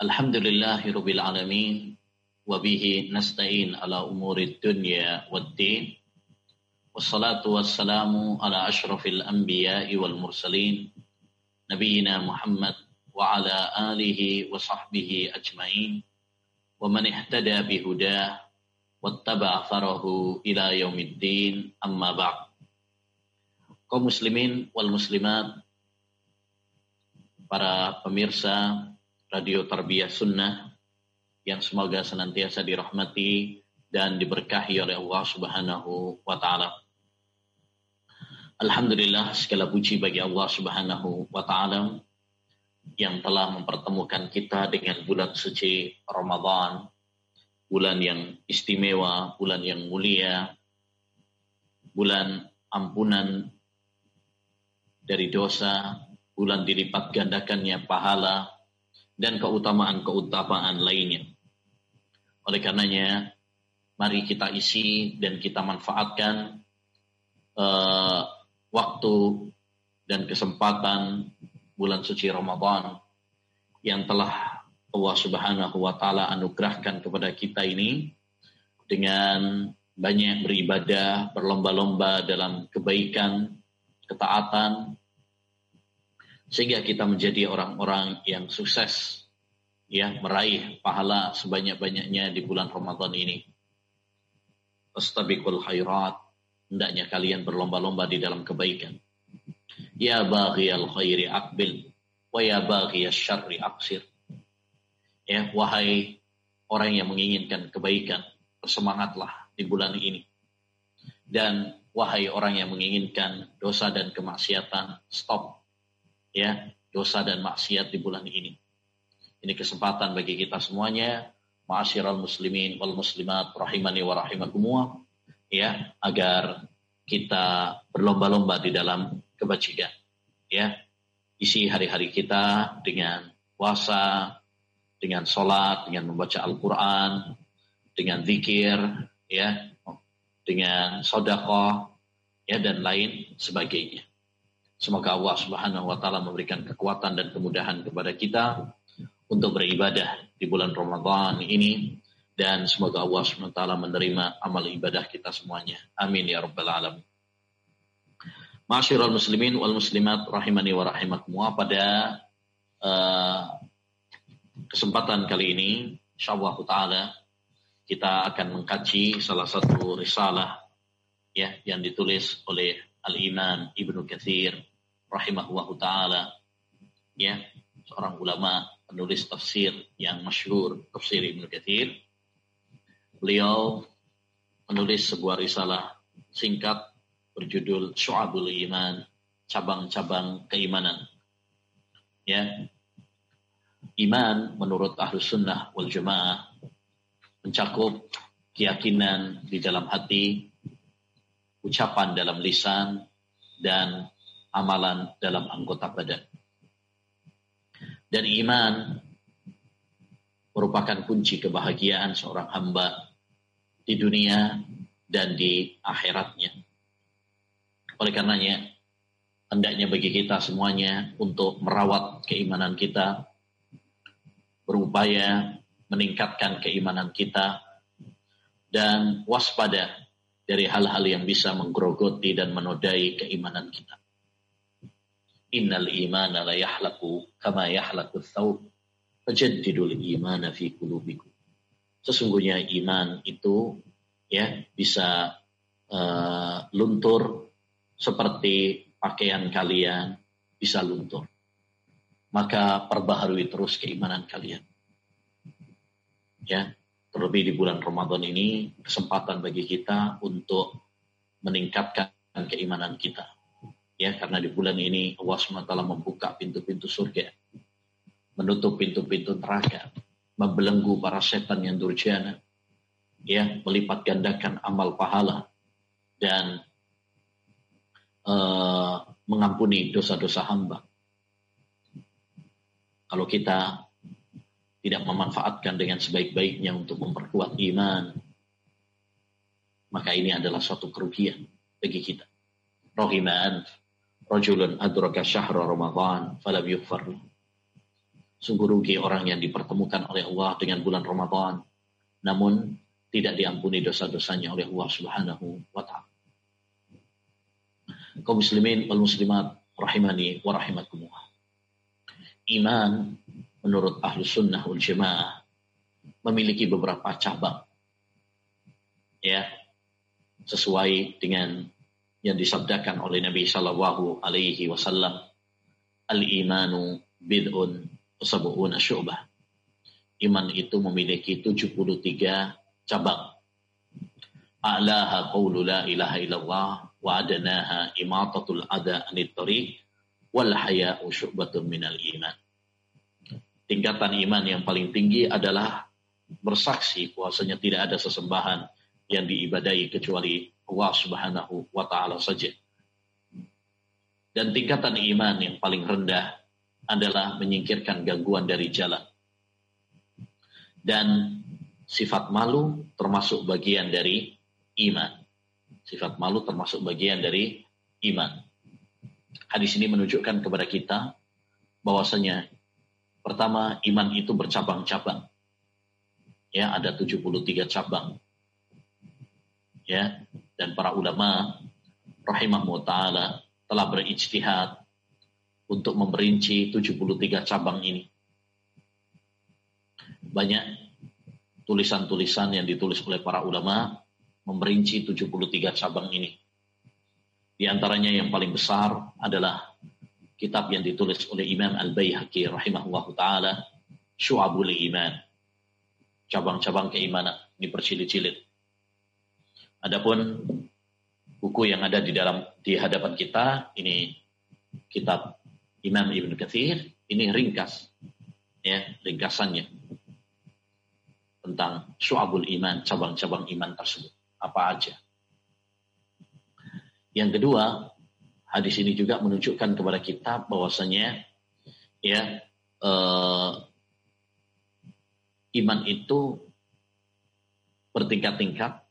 الحمد لله رب العالمين وبه نستعين على أمور الدنيا والدين والصلاة والسلام على أشرف الأنبياء والمرسلين نبينا محمد وعلى آله وصحبه أجمعين ومن اهتدى بهداه واتبع ثره إلى يوم الدين أما بعد. kaum muslimin wal muslimat para pemirsa Radio Tarbiyah Sunnah yang semoga senantiasa dirahmati dan diberkahi oleh Allah Subhanahu wa taala. Alhamdulillah segala puji bagi Allah Subhanahu wa taala yang telah mempertemukan kita dengan bulan suci Ramadan, bulan yang istimewa, bulan yang mulia, bulan ampunan dari dosa, bulan dilipat gandakannya pahala dan keutamaan-keutamaan lainnya. Oleh karenanya, mari kita isi dan kita manfaatkan uh, waktu dan kesempatan bulan suci Ramadan yang telah Allah Subhanahu wa taala anugerahkan kepada kita ini dengan banyak beribadah, berlomba-lomba dalam kebaikan, ketaatan, sehingga kita menjadi orang-orang yang sukses ya meraih pahala sebanyak-banyaknya di bulan Ramadan ini. Astabiqul khairat, hendaknya kalian berlomba-lomba di dalam kebaikan. Ya baghiyal khairi akbil wa ya baghiyas syarri aksir. Ya, wahai orang yang menginginkan kebaikan, bersemangatlah di bulan ini. Dan wahai orang yang menginginkan dosa dan kemaksiatan, stop ya dosa dan maksiat di bulan ini. Ini kesempatan bagi kita semuanya, ma'asyiral muslimin wal muslimat rahimani wa rahimakumullah ya, agar kita berlomba-lomba di dalam kebajikan. Ya, isi hari-hari kita dengan puasa, dengan sholat, dengan membaca Al-Quran, dengan zikir, ya, dengan sodakoh, ya, dan lain sebagainya. Semoga Allah Subhanahu wa taala memberikan kekuatan dan kemudahan kepada kita untuk beribadah di bulan Ramadan ini dan semoga Allah taala menerima amal ibadah kita semuanya. Amin ya rabbal alamin. Masyiral muslimin wal muslimat rahimani wa rahimakumullah pada uh, kesempatan kali ini insyaallah taala kita akan mengkaji salah satu risalah ya yang ditulis oleh Al-Imam Ibnu Katsir rahimahullahu taala ya seorang ulama penulis tafsir yang masyhur tafsir Ibnu Katsir. Beliau menulis sebuah risalah singkat berjudul Syu'abul Iman cabang-cabang keimanan. Ya. Iman menurut ahlus sunnah wal jamaah mencakup keyakinan di dalam hati ucapan dalam lisan dan amalan dalam anggota badan. Dan iman merupakan kunci kebahagiaan seorang hamba di dunia dan di akhiratnya. Oleh karenanya, hendaknya bagi kita semuanya untuk merawat keimanan kita, berupaya meningkatkan keimanan kita, dan waspada dari hal-hal yang bisa menggerogoti dan menodai keimanan kita. Innal imana la yahlaku kama yahlaku thawb. Fajaddidul imana fi kulubikum. Sesungguhnya iman itu ya bisa uh, luntur seperti pakaian kalian bisa luntur. Maka perbaharui terus keimanan kalian. Ya, terlebih di bulan Ramadan ini kesempatan bagi kita untuk meningkatkan keimanan kita ya karena di bulan ini Allah SWT membuka pintu-pintu surga menutup pintu-pintu neraka membelenggu para setan yang durjana ya melipat gandakan amal pahala dan uh, mengampuni dosa-dosa hamba. Kalau kita tidak memanfaatkan dengan sebaik-baiknya untuk memperkuat iman maka ini adalah suatu kerugian bagi kita. Rohiman rajulun adraka syahra Ramadan falam yughfar Sungguh rugi orang yang dipertemukan oleh Allah dengan bulan Ramadan, namun tidak diampuni dosa-dosanya oleh Allah Subhanahu wa taala. Kaum muslimin wal muslimat rahimani wa rahimakumullah. Iman menurut ahlu sunnah wal jamaah memiliki beberapa cabang. Ya, sesuai dengan yang disabdakan oleh Nabi Shallallahu Alaihi Wasallam, al imanu bid'un sab'una syu'bah. Iman itu memiliki 73 cabang. A'laha qawlu la ilaha illallah wa adanaha imatatul ada anit tariq wal haya'u syu'batun minal iman. Tingkatan iman yang paling tinggi adalah bersaksi bahwasanya tidak ada sesembahan yang diibadai kecuali Allah Subhanahu wa taala saja. Dan tingkatan iman yang paling rendah adalah menyingkirkan gangguan dari jalan. Dan sifat malu termasuk bagian dari iman. Sifat malu termasuk bagian dari iman. Hadis ini menunjukkan kepada kita bahwasanya pertama iman itu bercabang-cabang. Ya, ada 73 cabang. Ya, dan para ulama rahimahmu taala telah berijtihad untuk memerinci 73 cabang ini. Banyak tulisan-tulisan yang ditulis oleh para ulama memerinci 73 cabang ini. Di antaranya yang paling besar adalah kitab yang ditulis oleh Imam Al-Baihaqi rahimahullah taala Syu'abul Iman. Cabang-cabang keimanan dipercilit-cilit. Adapun buku yang ada di dalam di hadapan kita ini kitab Imam Ibn Kathir ini ringkas ya ringkasannya tentang syu'abul iman cabang-cabang iman tersebut. Apa aja. Yang kedua hadis ini juga menunjukkan kepada kita bahwasanya ya eh, iman itu bertingkat-tingkat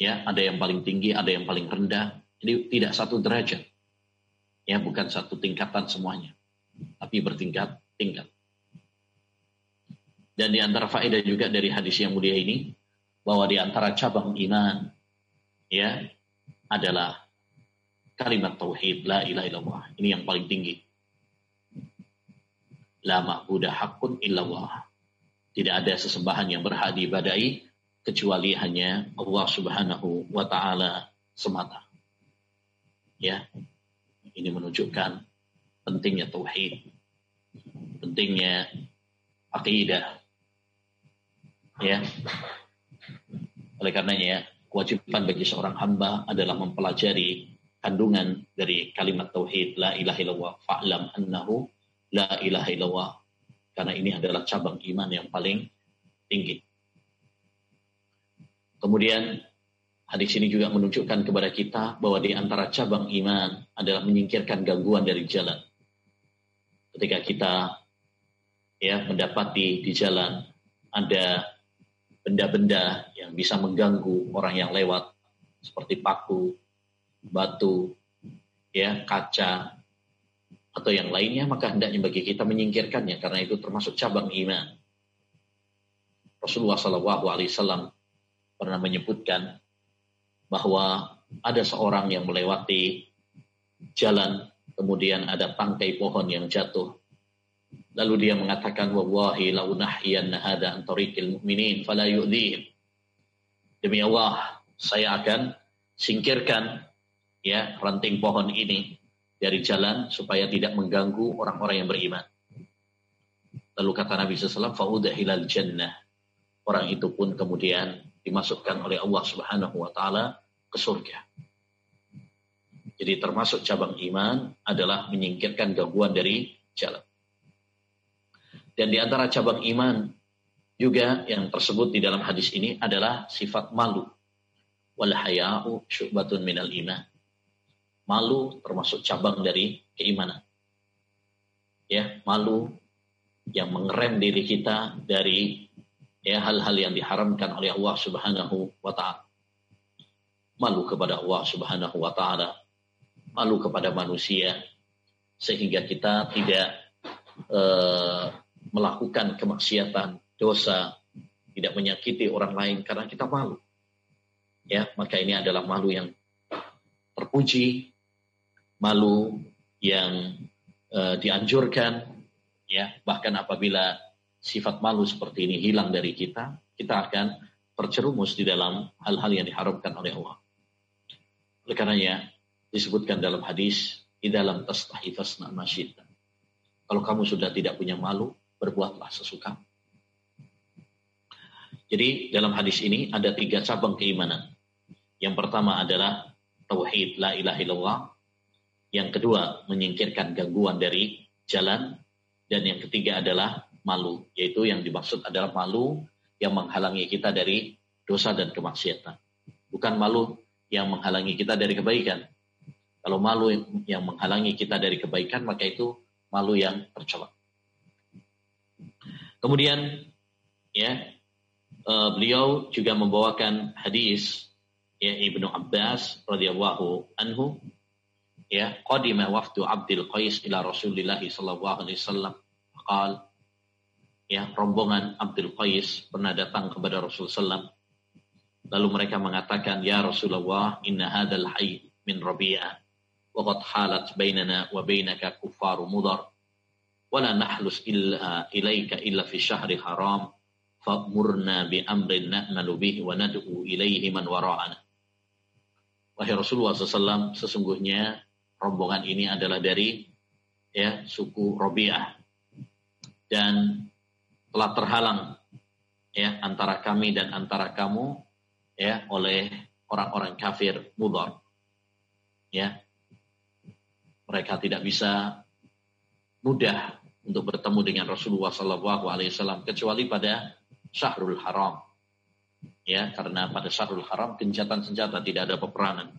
ya ada yang paling tinggi ada yang paling rendah jadi tidak satu derajat Ya, bukan satu tingkatan semuanya, tapi bertingkat-tingkat. Dan di antara faedah juga dari hadis yang mulia ini, bahwa di antara cabang iman, ya, adalah kalimat tauhid la ilaha illallah. Ini yang paling tinggi. La ma'budah hakun illallah. Tidak ada sesembahan yang berhak diibadai kecuali hanya Allah Subhanahu wa taala semata. Ya, ini menunjukkan pentingnya tauhid, pentingnya akidah. Ya. Oleh karenanya, kewajiban bagi seorang hamba adalah mempelajari kandungan dari kalimat tauhid la ilaha illallah fa'lam annahu la ilaha illallah karena ini adalah cabang iman yang paling tinggi. Kemudian Hadis ini juga menunjukkan kepada kita bahwa di antara cabang iman adalah menyingkirkan gangguan dari jalan. Ketika kita ya mendapati di jalan ada benda-benda yang bisa mengganggu orang yang lewat seperti paku, batu, ya kaca atau yang lainnya maka hendaknya bagi kita menyingkirkannya karena itu termasuk cabang iman. Rasulullah Shallallahu Alaihi Wasallam pernah menyebutkan bahwa ada seorang yang melewati jalan, kemudian ada tangkai pohon yang jatuh. Lalu dia mengatakan, Wallahi launahiyanna hada antarikil mu'minin fala. Demi Allah, saya akan singkirkan ya ranting pohon ini dari jalan supaya tidak mengganggu orang-orang yang beriman. Lalu kata Nabi SAW, fa'udahilal jannah. Orang itu pun kemudian dimasukkan oleh Allah Subhanahu wa taala ke surga. Jadi termasuk cabang iman adalah menyingkirkan gangguan dari jalan. Dan di antara cabang iman juga yang tersebut di dalam hadis ini adalah sifat malu. Wal haya'u syu'batun minal iman. Malu termasuk cabang dari keimanan. Ya, malu yang mengerem diri kita dari ya hal-hal yang diharamkan oleh Allah Subhanahu wa taala. Malu kepada Allah Subhanahu wa taala, malu kepada manusia sehingga kita tidak uh, melakukan kemaksiatan, dosa, tidak menyakiti orang lain karena kita malu. Ya, maka ini adalah malu yang terpuji, malu yang uh, dianjurkan, ya. Bahkan apabila sifat malu seperti ini hilang dari kita, kita akan tercerumus di dalam hal-hal yang diharamkan oleh Allah. Oleh karenanya disebutkan dalam hadis, di dalam tastahi fasna masyita. Kalau kamu sudah tidak punya malu, berbuatlah sesuka. Jadi dalam hadis ini ada tiga cabang keimanan. Yang pertama adalah tauhid la ilaha illallah. Yang kedua menyingkirkan gangguan dari jalan. Dan yang ketiga adalah malu, yaitu yang dimaksud adalah malu yang menghalangi kita dari dosa dan kemaksiatan. Bukan malu yang menghalangi kita dari kebaikan. Kalau malu yang menghalangi kita dari kebaikan, maka itu malu yang tercela. Kemudian ya uh, beliau juga membawakan hadis ya Ibnu Abbas radhiyallahu anhu ya qadima wafdu Abdul Qais ila Rasulillah sallallahu alaihi wasallam qal ya rombongan Abdul Qais pernah datang kepada Rasulullah SAW. Lalu mereka mengatakan, Ya Rasulullah, inna hadal hayy min rabi'ah. Waqad halat bainana wa bainaka kuffaru mudar. Wala nahlus illa ilaika illa fi syahri haram. Fa'murna bi amrin na'malu bih wa nad'u ilaihi man wara'ana. Wahai Rasulullah SAW, sesungguhnya rombongan ini adalah dari ya suku Robiah dan telah terhalang ya antara kami dan antara kamu ya oleh orang-orang kafir mudar. Ya. Mereka tidak bisa mudah untuk bertemu dengan Rasulullah Sallallahu Alaihi Wasallam kecuali pada Syahrul Haram. Ya, karena pada Syahrul Haram gencatan senjata tidak ada peperangan.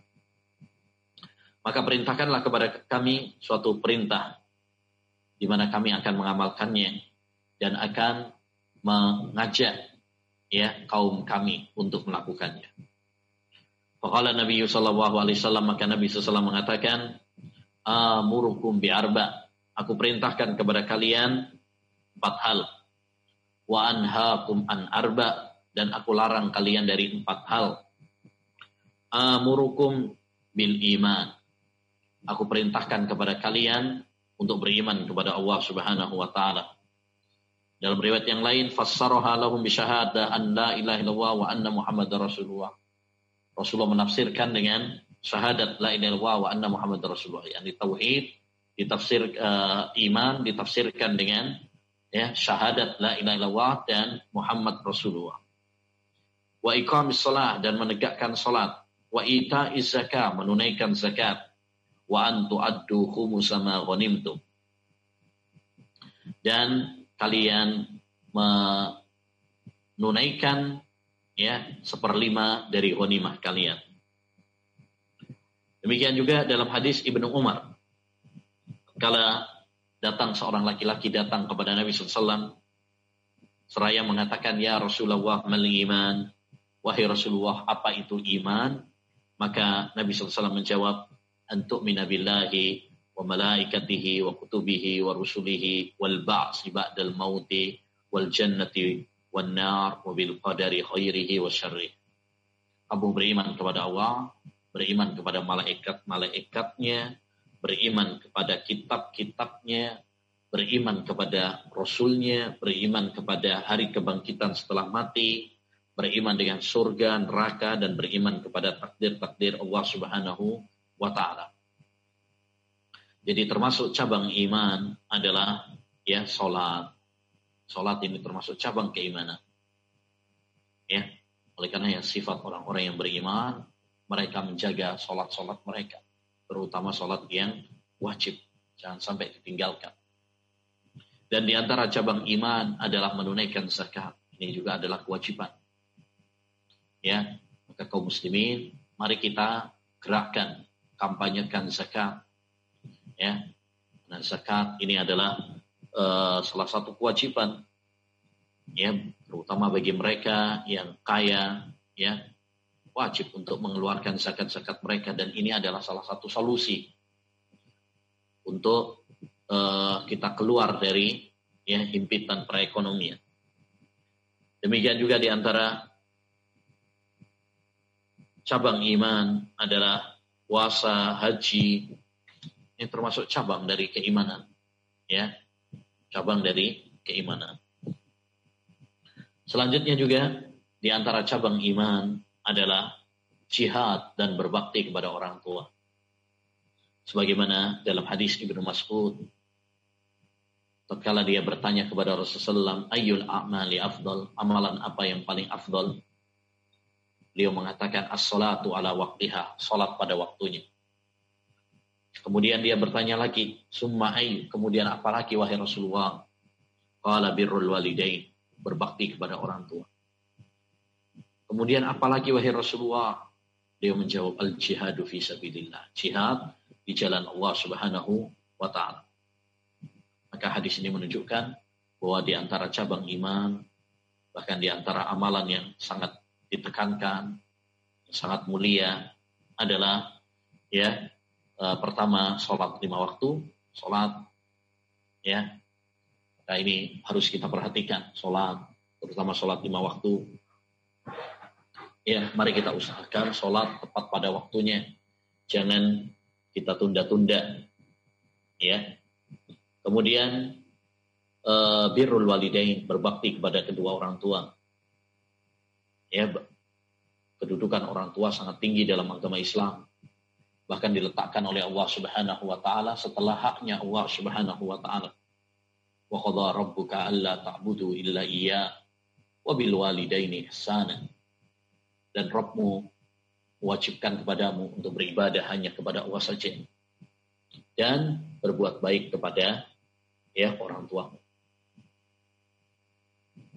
Maka perintahkanlah kepada kami suatu perintah di mana kami akan mengamalkannya dan akan mengajak ya kaum kami untuk melakukannya. Faqala Nabi sallallahu alaihi wasallam maka Nabi sallallahu mengatakan amurukum bi arba Aku perintahkan kepada kalian empat hal. Wa anhaakum an arba dan aku larang kalian dari empat hal. Amurukum bil iman. Aku perintahkan kepada kalian untuk beriman kepada Allah Subhanahu wa taala. Dalam riwayat yang lain, fassaraha lahum bi syahadah an la ilaha illallah wa anna muhammadar rasulullah. Rasulullah menafsirkan dengan syahadat la ilaha illallah wa anna muhammadar rasulullah, yakni tauhid ditafsir uh, iman ditafsirkan dengan ya syahadat la ilaha illallah dan Muhammad Rasulullah. Wa iqamis salat dan menegakkan salat, wa ita zakat menunaikan zakat, wa an tu'addu khumusama ghanimtum. Dan kalian menunaikan ya seperlima dari ghanimah kalian. Demikian juga dalam hadis Ibnu Umar kala datang seorang laki-laki datang kepada Nabi SAW, seraya mengatakan, Ya Rasulullah mal iman, wahai Rasulullah, apa itu iman? Maka Nabi SAW menjawab, Antuk minabillahi wa malaikatihi wa kutubihi wa rusulihi wal ba'si ba'dal mauti wal jannati wal nar wa bil qadari khairihi wa beriman kepada Allah, beriman kepada malaikat-malaikatnya, beriman kepada kitab-kitabnya, beriman kepada Rasulnya, beriman kepada hari kebangkitan setelah mati, beriman dengan surga, neraka, dan beriman kepada takdir-takdir Allah Subhanahu wa Ta'ala. Jadi termasuk cabang iman adalah ya sholat. Sholat ini termasuk cabang keimanan. Ya, oleh karena ya sifat orang-orang yang beriman, mereka menjaga sholat-sholat mereka terutama sholat yang wajib, jangan sampai ditinggalkan. Dan di antara cabang iman adalah menunaikan zakat. Ini juga adalah kewajiban. Ya, maka kaum muslimin, mari kita gerakkan, kampanyekan zakat. Ya, nah zakat ini adalah uh, salah satu kewajiban ya terutama bagi mereka yang kaya ya wajib untuk mengeluarkan zakat-zakat mereka dan ini adalah salah satu solusi untuk uh, kita keluar dari ya himpitan perekonomian. Demikian juga di antara cabang iman adalah puasa, haji, ini termasuk cabang dari keimanan. Ya, cabang dari keimanan. Selanjutnya juga di antara cabang iman adalah jihad dan berbakti kepada orang tua. Sebagaimana dalam hadis Ibnu Mas'ud tatkala dia bertanya kepada Rasulullah ayyul a'mali afdal amalan apa yang paling afdal beliau mengatakan as-salatu ala waktiha salat pada waktunya kemudian dia bertanya lagi summa ayyu kemudian apa lagi wahai Rasulullah? Qala birrul walidain. Berbakti kepada orang tua. Kemudian apa lagi wahai Rasulullah? Dia menjawab al jihadu fi sabilillah. Jihad di jalan Allah Subhanahu wa taala. Maka hadis ini menunjukkan bahwa di antara cabang iman, bahkan di antara amalan yang sangat ditekankan, sangat mulia adalah ya e, pertama sholat lima waktu, sholat ya. Maka ini harus kita perhatikan sholat, terutama sholat lima waktu. Ya, mari kita usahakan sholat tepat pada waktunya. Jangan kita tunda-tunda. Ya, Kemudian uh, birrul walidain, berbakti kepada kedua orang tua. Ya, kedudukan orang tua sangat tinggi dalam agama Islam. Bahkan diletakkan oleh Allah Subhanahu wa taala setelah haknya Allah Subhanahu wa taala. Wa qadha rabbuka alla ta'budu illa iya wa bil walidaini ihsana. Dan Rabbmu mewajibkan kepadamu untuk beribadah hanya kepada Allah saja dan berbuat baik kepada ya orang tua.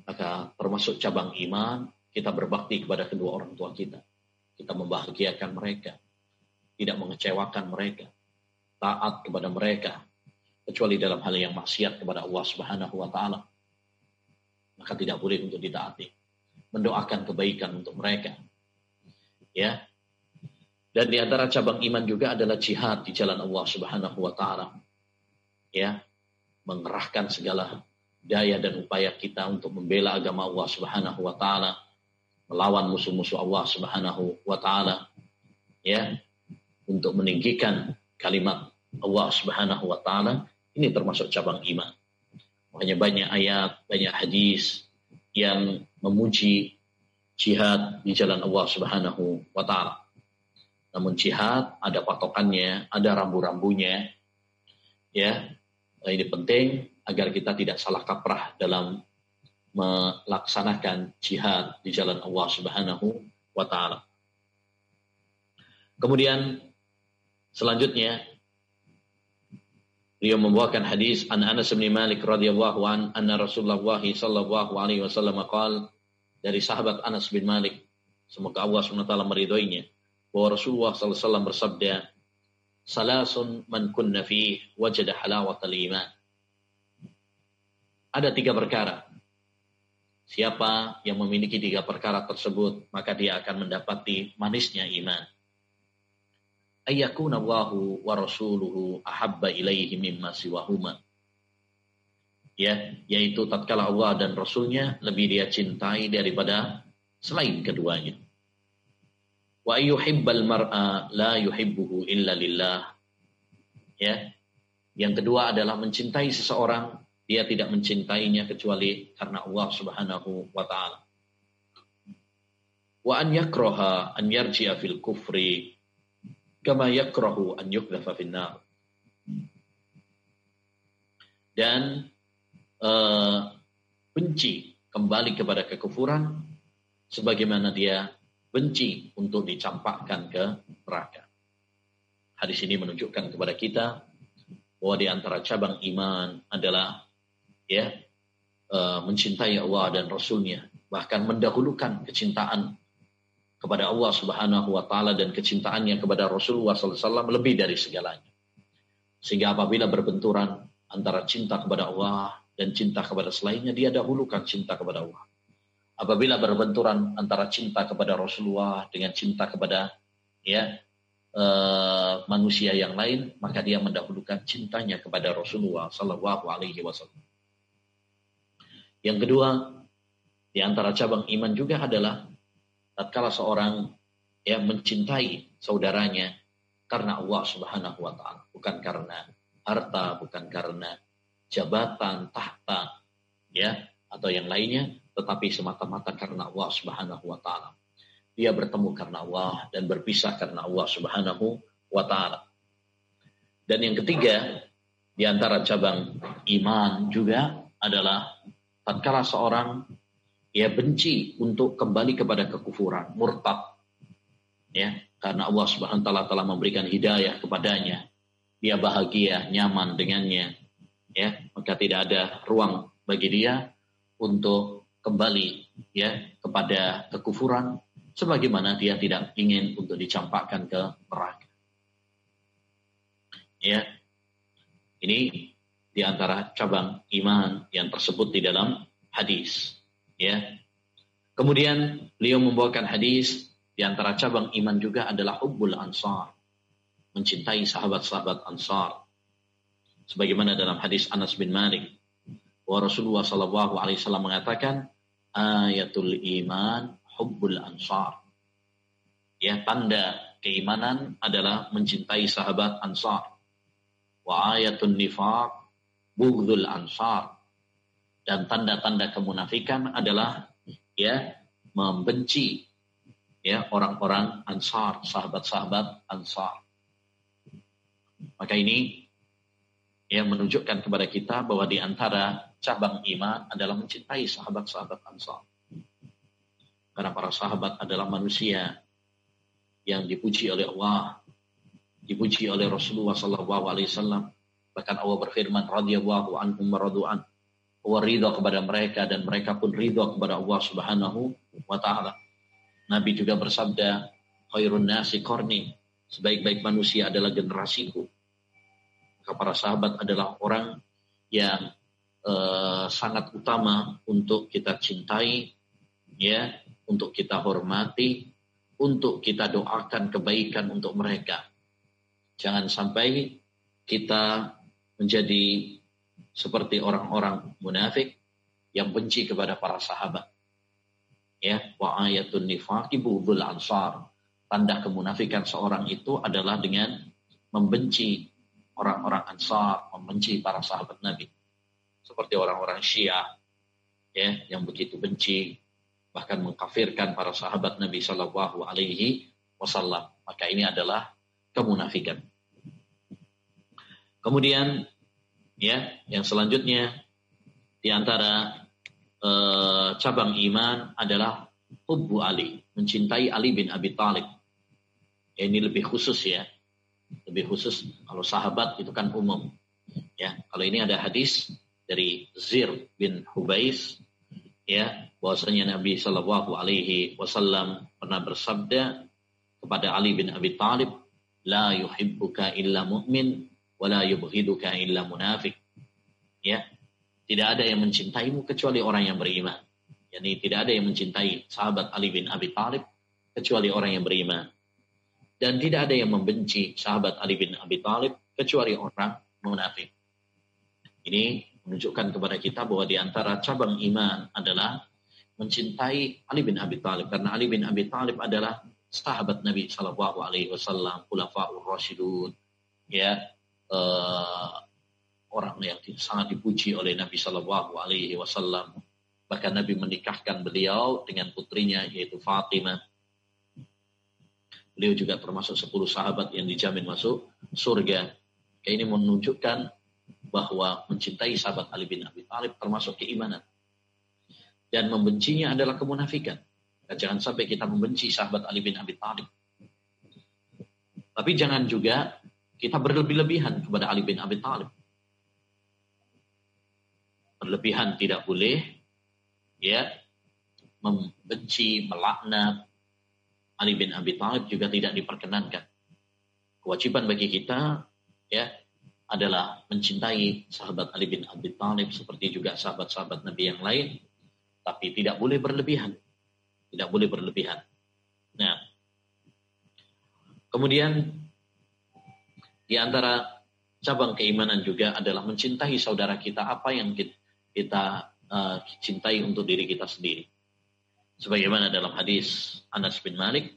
Maka termasuk cabang iman kita berbakti kepada kedua orang tua kita. Kita membahagiakan mereka, tidak mengecewakan mereka, taat kepada mereka, kecuali dalam hal yang maksiat kepada Allah Subhanahu wa taala. Maka tidak boleh untuk ditaati. Mendoakan kebaikan untuk mereka. Ya. Dan di antara cabang iman juga adalah jihad di jalan Allah Subhanahu wa taala. Ya, mengerahkan segala daya dan upaya kita untuk membela agama Allah Subhanahu wa taala, melawan musuh-musuh Allah Subhanahu wa taala ya, untuk meninggikan kalimat Allah Subhanahu wa taala, ini termasuk cabang iman. Makanya banyak ayat, banyak hadis yang memuji jihad di jalan Allah Subhanahu wa taala. Namun jihad ada patokannya, ada rambu-rambunya. Ya, Nah, ini penting agar kita tidak salah kaprah dalam melaksanakan jihad di jalan Allah Subhanahu wa taala. Kemudian selanjutnya beliau membawakan hadis an Anas bin Malik radhiyallahu an anna Rasulullah sallallahu alaihi wasallam qaal dari sahabat Anas bin Malik semoga Allah SWT meridhoinya bahwa Rasulullah sallallahu alaihi wasallam bersabda salasun man kunna fi wajada halawatal iman. Ada tiga perkara. Siapa yang memiliki tiga perkara tersebut, maka dia akan mendapati manisnya iman. Ayyakuna wa rasuluhu ahabba ilaihi mimma siwahuma. Ya, yaitu tatkala Allah dan Rasulnya lebih dia cintai daripada selain keduanya. Wa yuhibbal mar'a la yuhibbuhu illa lillah. Ya. Yang kedua adalah mencintai seseorang, dia tidak mencintainya kecuali karena Allah Subhanahu wa taala. Wa an yakraha an yarji'a fil kufri kama yakrahu an yuqdhafa fin nar. Dan uh, benci kembali kepada kekufuran sebagaimana dia benci untuk dicampakkan ke neraka. Hadis ini menunjukkan kepada kita bahwa di antara cabang iman adalah ya uh, mencintai Allah dan Rasulnya, bahkan mendahulukan kecintaan kepada Allah Subhanahu Wa Taala dan kecintaannya kepada Rasulullah SAW lebih dari segalanya. Sehingga apabila berbenturan antara cinta kepada Allah dan cinta kepada selainnya, dia dahulukan cinta kepada Allah apabila berbenturan antara cinta kepada Rasulullah dengan cinta kepada ya uh, manusia yang lain, maka dia mendahulukan cintanya kepada Rasulullah Sallallahu Alaihi Wasallam. Yang kedua, di antara cabang iman juga adalah tatkala seorang yang mencintai saudaranya karena Allah Subhanahu wa taala, bukan karena harta, bukan karena jabatan, tahta, ya, atau yang lainnya, tetapi semata-mata karena Allah Subhanahu wa taala. Dia bertemu karena Allah dan berpisah karena Allah Subhanahu wa taala. Dan yang ketiga, di antara cabang iman juga adalah tatkala seorang ia benci untuk kembali kepada kekufuran, murtad. Ya, karena Allah Subhanahu wa taala telah memberikan hidayah kepadanya. Dia bahagia, nyaman dengannya. Ya, maka tidak ada ruang bagi dia untuk kembali ya kepada kekufuran sebagaimana dia tidak ingin untuk dicampakkan ke neraka. Ya. Ini di antara cabang iman yang tersebut di dalam hadis, ya. Kemudian beliau membawakan hadis di antara cabang iman juga adalah hubbul ansar. Mencintai sahabat-sahabat ansar. Sebagaimana dalam hadis Anas bin Malik. Wa Rasulullah sallallahu alaihi wasallam mengatakan ayatul iman hubbul ansar. Ya, tanda keimanan adalah mencintai sahabat ansar. Wa ayatun nifaq bughdul ansar. Dan tanda-tanda kemunafikan adalah ya membenci ya orang-orang ansar, sahabat-sahabat ansar. Maka ini ya menunjukkan kepada kita bahwa di antara cabang iman adalah mencintai sahabat-sahabat ansar. Karena para sahabat adalah manusia yang dipuji oleh Allah, dipuji oleh Rasulullah Wasallam. Bahkan Allah berfirman, radhiyallahu anhum radu'an. Allah ridha kepada mereka dan mereka pun ridha kepada Allah Subhanahu wa taala. Nabi juga bersabda, khairun nasi korni. Sebaik-baik manusia adalah generasiku. Maka para sahabat adalah orang yang uh, sangat utama untuk kita cintai, ya, untuk kita hormati, untuk kita doakan kebaikan untuk mereka. Jangan sampai kita menjadi seperti orang-orang munafik yang benci kepada para sahabat. Ya, wa ayatun nifaqi bughdul ansar. Tanda kemunafikan seorang itu adalah dengan membenci orang-orang ansar, membenci para sahabat Nabi. Seperti orang-orang Syiah ya, yang begitu benci bahkan mengkafirkan para sahabat Nabi Shallallahu Alaihi Wasallam. Maka ini adalah kemunafikan. Kemudian ya yang selanjutnya di antara eh, cabang iman adalah hubbu Ali, mencintai Ali bin Abi Thalib. Ya, ini lebih khusus ya, lebih khusus kalau sahabat itu kan umum. Ya, kalau ini ada hadis dari Zir bin Hubais ya bahwasanya Nabi Shallallahu Alaihi Wasallam pernah bersabda kepada Ali bin Abi Thalib, la yuhibbuka illa mu'min, wa la yubghiduka illa munafik. Ya, tidak ada yang mencintaimu kecuali orang yang beriman. Yani tidak ada yang mencintai sahabat Ali bin Abi Thalib kecuali orang yang beriman. Dan tidak ada yang membenci sahabat Ali bin Abi Thalib kecuali orang munafik. Ini menunjukkan kepada kita bahwa di antara cabang iman adalah mencintai Ali bin Abi Thalib karena Ali bin Abi Thalib adalah sahabat Nabi Shallallahu Alaihi Wasallam, Khulafaur ya uh, orang yang sangat dipuji oleh Nabi Shallallahu Alaihi Wasallam. Bahkan Nabi menikahkan beliau dengan putrinya yaitu Fatimah. Beliau juga termasuk 10 sahabat yang dijamin masuk surga. Ini menunjukkan bahwa mencintai sahabat Ali bin Abi Thalib termasuk keimanan. Dan membencinya adalah kemunafikan. Jangan sampai kita membenci sahabat Ali bin Abi Thalib. Tapi jangan juga kita berlebih-lebihan kepada Ali bin Abi Thalib. Berlebihan tidak boleh, ya, membenci, melaknat Ali bin Abi Thalib juga tidak diperkenankan. Kewajiban bagi kita, ya, adalah mencintai sahabat Ali bin Abi Thalib seperti juga sahabat-sahabat Nabi yang lain, tapi tidak boleh berlebihan. Tidak boleh berlebihan. Nah, kemudian Di antara cabang keimanan juga adalah mencintai saudara kita apa yang kita uh, cintai untuk diri kita sendiri. Sebagaimana dalam hadis Anas bin Malik,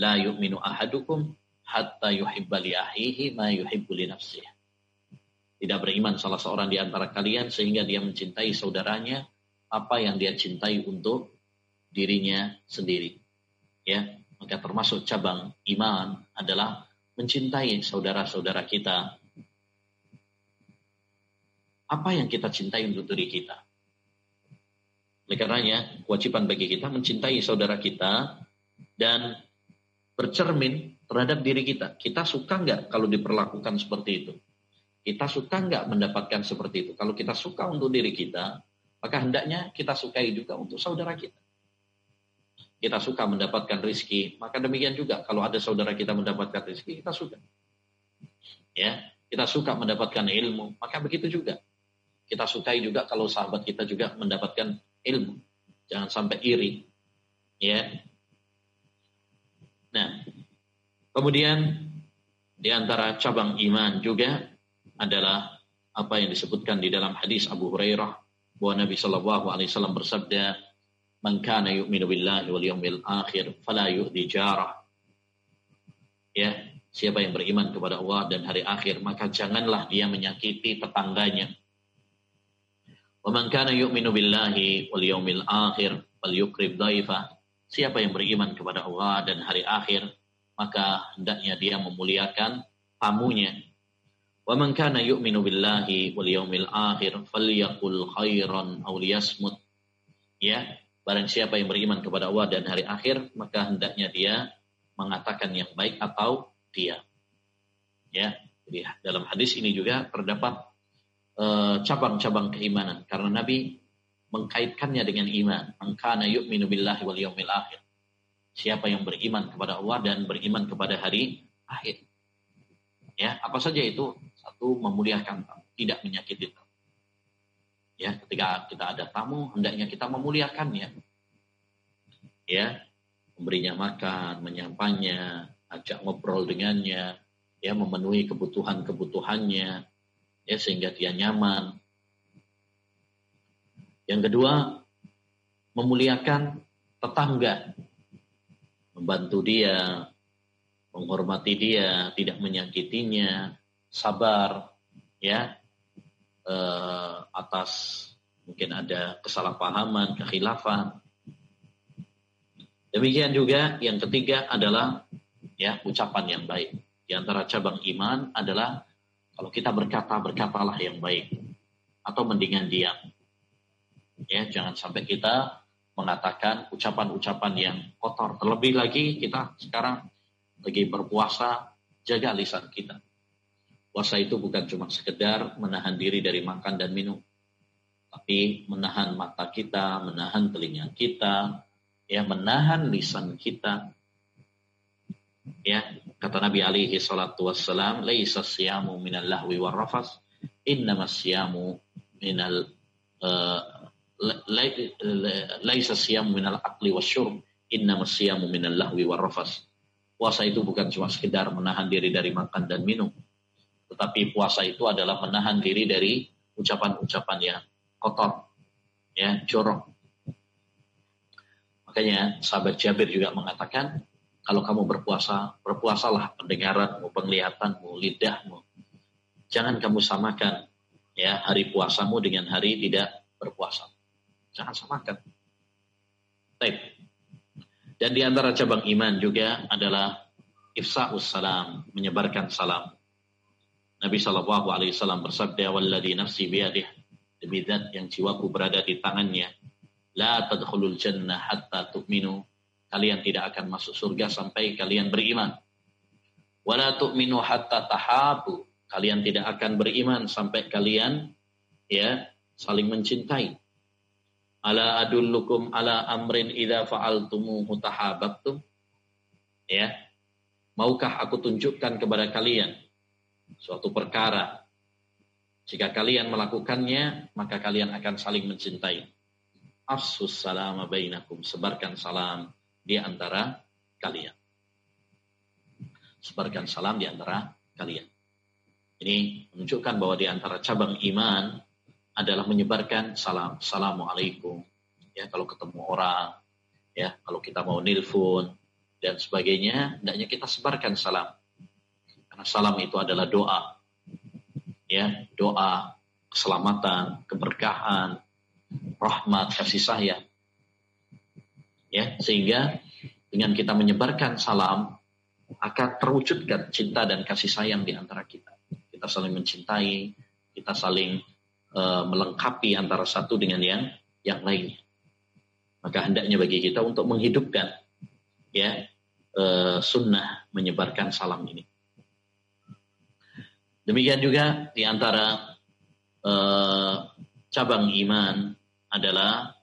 la yu'minu ahadukum hatta yuhibba li ahihi ma yuhibbu li nafsihi. Tidak beriman salah seorang di antara kalian sehingga dia mencintai saudaranya apa yang dia cintai untuk dirinya sendiri. Ya, maka termasuk cabang iman adalah mencintai saudara-saudara kita apa yang kita cintai untuk diri kita. Oleh karenanya, kewajiban bagi kita mencintai saudara kita dan bercermin terhadap diri kita. Kita suka nggak kalau diperlakukan seperti itu? Kita suka nggak mendapatkan seperti itu? Kalau kita suka untuk diri kita, maka hendaknya kita sukai juga untuk saudara kita. Kita suka mendapatkan rizki, maka demikian juga kalau ada saudara kita mendapatkan rizki, kita suka. Ya, kita suka mendapatkan ilmu, maka begitu juga kita sukai juga kalau sahabat kita juga mendapatkan ilmu. Jangan sampai iri. Ya. Nah, kemudian di antara cabang iman juga adalah apa yang disebutkan di dalam hadis Abu Hurairah bahwa Nabi Shallallahu Alaihi Wasallam bersabda, "Man kana yu'minu billahi wal yawmil akhir, fala yu'di jarah." Ya, siapa yang beriman kepada Allah dan hari akhir, maka janganlah dia menyakiti tetangganya. Wa man kana yu'minu billahi wal yawmil akhir falyukrib dhaifah. Siapa yang beriman kepada Allah dan hari akhir, maka hendaknya dia memuliakan tamunya. Wa man kana yu'minu billahi wal yawmil akhir falyaqul khairan aw liyasmut. Ya, barang siapa yang beriman kepada Allah dan hari akhir, maka hendaknya dia mengatakan yang baik atau dia. Ya, jadi dalam hadis ini juga terdapat Eh, cabang-cabang keimanan karena Nabi mengkaitkannya dengan iman. Angkana yu'minu billahi wal yawmil akhir. Siapa yang beriman kepada Allah dan beriman kepada hari akhir. Ya, apa saja itu? Satu memuliakan tidak menyakiti tamu. Ya, ketika kita ada tamu, hendaknya kita memuliakannya. Ya, memberinya makan, menyapanya, ajak ngobrol dengannya, ya memenuhi kebutuhan-kebutuhannya, ya sehingga dia nyaman. Yang kedua, memuliakan tetangga, membantu dia, menghormati dia, tidak menyakitinya, sabar, ya eh, atas mungkin ada kesalahpahaman, kekhilafan. Demikian juga yang ketiga adalah ya ucapan yang baik. Di antara cabang iman adalah kalau kita berkata, berkatalah yang baik. Atau mendingan diam. Ya, jangan sampai kita mengatakan ucapan-ucapan yang kotor. Terlebih lagi kita sekarang lagi berpuasa, jaga lisan kita. Puasa itu bukan cuma sekedar menahan diri dari makan dan minum. Tapi menahan mata kita, menahan telinga kita, ya menahan lisan kita. Ya, Kata Nabi alaihi salatu wassalam, "Laisa siyamu minal lahwi war rafas, innama siyamu minal uh, laisa siyamu minal akli wasyurb, innama siyamu minal lahwi war rafas." Puasa itu bukan cuma sekedar menahan diri dari makan dan minum, tetapi puasa itu adalah menahan diri dari ucapan-ucapan yang kotor, ya, jorok. Makanya sahabat Jabir juga mengatakan, kalau kamu berpuasa, berpuasalah pendengaranmu, penglihatanmu, lidahmu. Jangan kamu samakan ya hari puasamu dengan hari tidak berpuasa. Jangan samakan. Baik. Dan di antara cabang iman juga adalah ifsa'us salam, menyebarkan salam. Nabi Shallallahu Alaihi Wasallam bersabda, "Walladhi nafsi biyadih." Demi zat yang jiwaku berada di tangannya. La tadkhulul jannah hatta tu'minu Kalian tidak akan masuk surga sampai kalian beriman. Wala tu'minu hatta tahabu. Kalian tidak akan beriman sampai kalian ya saling mencintai. Ala adullukum ala amrin idza fa'altumuhu tahabbtum. Ya. Maukah aku tunjukkan kepada kalian suatu perkara jika kalian melakukannya, maka kalian akan saling mencintai. Afsus salama bainakum. Sebarkan salam di antara kalian. Sebarkan salam di antara kalian. Ini menunjukkan bahwa di antara cabang iman adalah menyebarkan salam, assalamualaikum. Ya, kalau ketemu orang, ya, kalau kita mau nilfon dan sebagainya, hendaknya kita sebarkan salam. Karena salam itu adalah doa. Ya, doa keselamatan, keberkahan, rahmat, kasih sayang. Ya, sehingga dengan kita menyebarkan salam akan terwujudkan cinta dan kasih sayang di antara kita kita saling mencintai, kita saling uh, melengkapi antara satu dengan yang yang lainnya. Maka hendaknya bagi kita untuk menghidupkan ya uh, sunnah menyebarkan salam ini. Demikian juga di antara uh, cabang iman adalah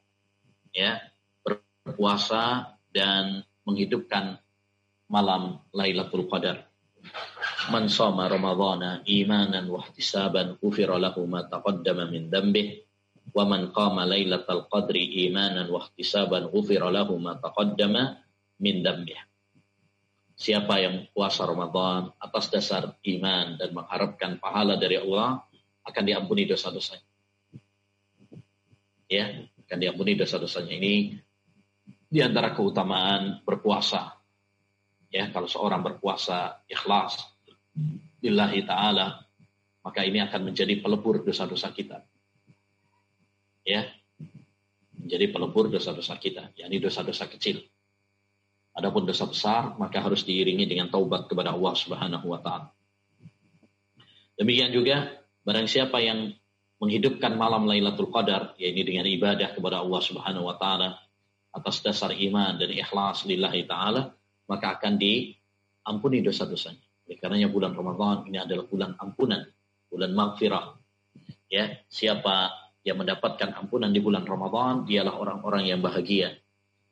ya berpuasa dan menghidupkan malam Lailatul Qadar. Man sama Ramadhana imanan wa ihtisaban lahu ma taqaddama min dhanbihi wa man qama lailatal qadri imanan wa ihtisaban lahu ma taqaddama min dhanbihi. Siapa yang puasa Ramadan atas dasar iman dan mengharapkan pahala dari Allah akan diampuni dosa-dosanya. Ya, akan diampuni dosa-dosanya. Ini di antara keutamaan berpuasa. Ya, kalau seorang berpuasa ikhlas lillahi ta'ala, maka ini akan menjadi pelebur dosa-dosa kita. Ya, menjadi pelebur dosa-dosa kita, yakni dosa-dosa kecil. Adapun dosa besar, maka harus diiringi dengan taubat kepada Allah Subhanahu wa taala. Demikian juga barang siapa yang menghidupkan malam Lailatul Qadar, yaitu dengan ibadah kepada Allah Subhanahu wa taala atas dasar iman dan ikhlas lillahi taala, maka akan diampuni dosa-dosanya. Oleh karenanya bulan Ramadan ini adalah bulan ampunan, bulan maghfirah. Ya, siapa yang mendapatkan ampunan di bulan Ramadan, dialah orang-orang yang bahagia.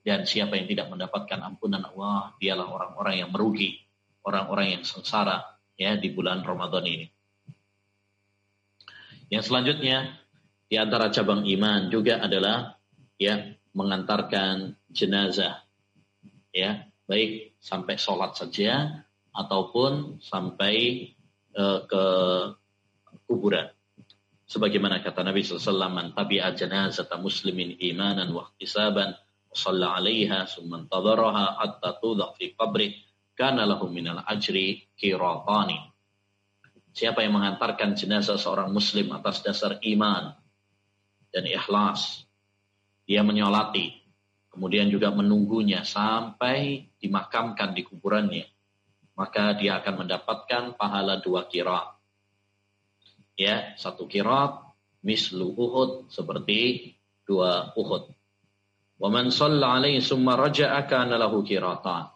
Dan siapa yang tidak mendapatkan ampunan Allah, dialah orang-orang yang merugi, orang-orang yang sengsara ya di bulan Ramadan ini. Yang selanjutnya di antara cabang iman juga adalah ya mengantarkan jenazah ya baik sampai sholat saja ataupun sampai uh, ke kuburan. Sebagaimana kata Nabi SAW, Man tabi'a janazata muslimin imanan wa ihtisaban, Siapa yang mengantarkan jenazah seorang muslim atas dasar iman dan ikhlas, dia menyolati, kemudian juga menunggunya sampai dimakamkan di kuburannya, maka dia akan mendapatkan pahala dua kira. Ya, satu kira mislu Uhud seperti dua Uhud. Wa man alaihi summa raja'a kana lahu kiratan.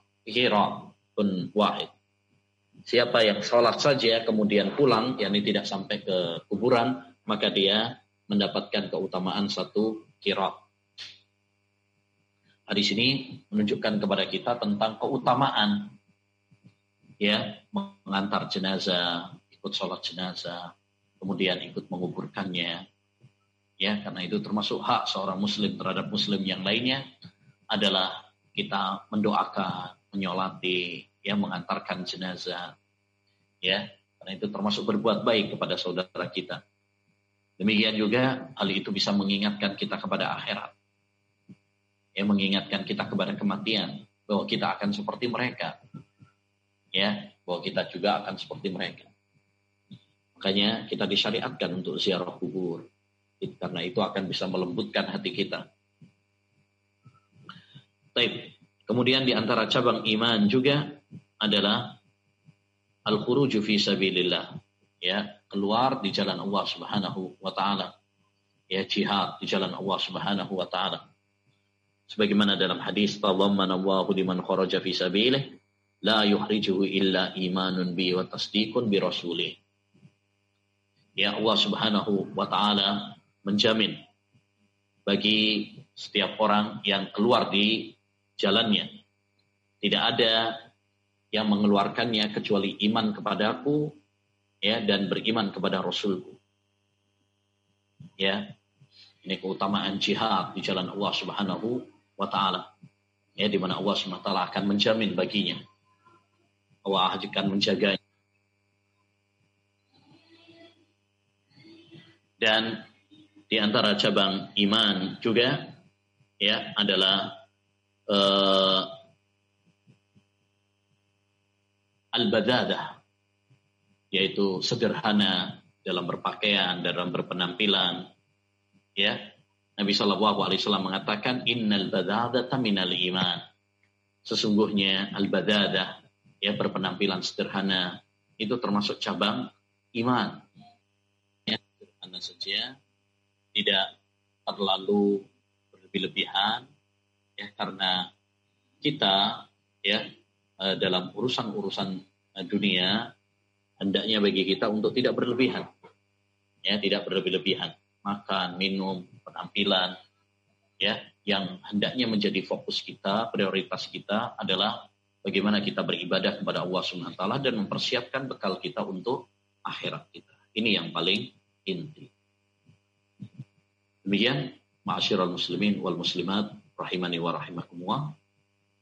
pun wahid. Siapa yang sholat saja kemudian pulang, yakni tidak sampai ke kuburan, maka dia mendapatkan keutamaan satu kirat. Hadis ini menunjukkan kepada kita tentang keutamaan ya mengantar jenazah, ikut sholat jenazah, kemudian ikut menguburkannya. Ya, karena itu termasuk hak seorang muslim terhadap muslim yang lainnya adalah kita mendoakan, menyolati, ya mengantarkan jenazah. Ya, karena itu termasuk berbuat baik kepada saudara kita. Demikian juga hal itu bisa mengingatkan kita kepada akhirat. Ya, mengingatkan kita kepada kematian bahwa kita akan seperti mereka ya bahwa kita juga akan seperti mereka. Makanya kita disyariatkan untuk ziarah kubur. Karena itu akan bisa melembutkan hati kita. Taib. Kemudian di antara cabang iman juga adalah al-khuruju fi sabilillah. Ya, keluar di jalan Allah Subhanahu wa taala. Ya, jihad di jalan Allah Subhanahu wa taala. Sebagaimana dalam hadis, "Tadhammana Allahu liman kharaja fi sabilihi la yuhrijuhu illa imanun bi wa tasdiqun bi rasulih. Ya Allah Subhanahu wa taala menjamin bagi setiap orang yang keluar di jalannya tidak ada yang mengeluarkannya kecuali iman kepadaku ya dan beriman kepada rasulku. Ya. Ini keutamaan jihad di jalan Allah Subhanahu wa taala. Ya di mana Allah Subhanahu wa taala akan menjamin baginya Allah akan menjaganya. Dan di antara cabang iman juga ya adalah uh, al-badadah yaitu sederhana dalam berpakaian, dalam berpenampilan. Ya, Nabi Shallallahu Alaihi Wasallam mengatakan Innal badadata minal iman. Sesungguhnya al badadah ya berpenampilan sederhana itu termasuk cabang iman. Ya, sederhana saja, tidak terlalu berlebih-lebihan, ya karena kita ya eh, dalam urusan-urusan eh, dunia hendaknya bagi kita untuk tidak berlebihan ya tidak berlebih-lebihan makan minum penampilan ya yang hendaknya menjadi fokus kita prioritas kita adalah bagaimana kita beribadah kepada Allah Subhanahu wa taala dan mempersiapkan bekal kita untuk akhirat kita. Ini yang paling inti demikian ma'asyiral muslimin wal muslimat rahimani wa rahimakumullah